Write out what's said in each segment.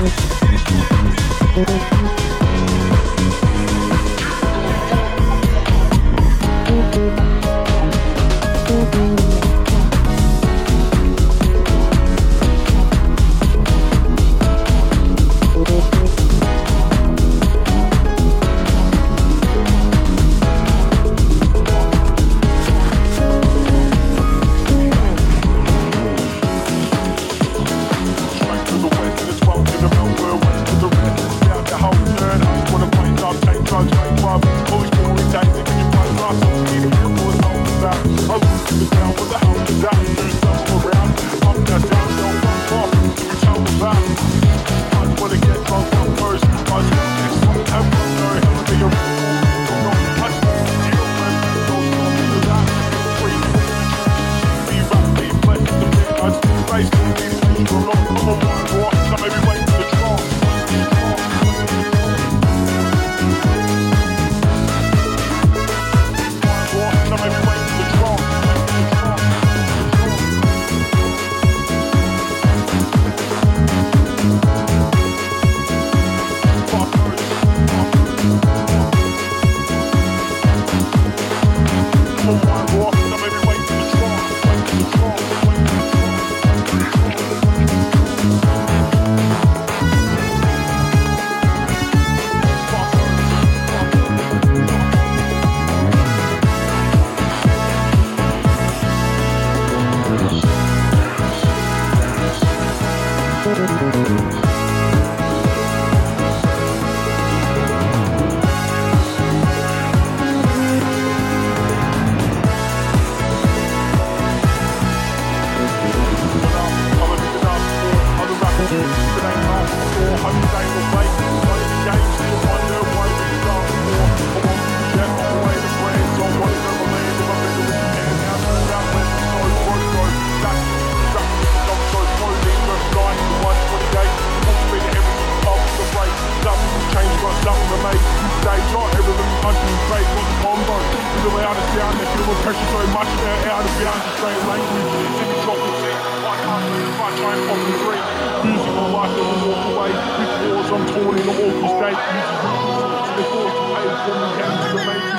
Thank you. Much uh, out of bounds of straight language. The. I can't live I try and pop free. Music life never walk away. With wars I'm torn in an awful state. Music to pay for me to the main.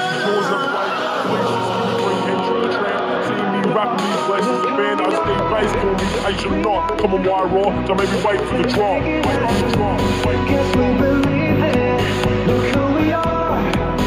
Me the me. The band I stay call me Asian not. Come on, why raw? So maybe wait for the drop. Wait the drop. Wait for the drop. Oh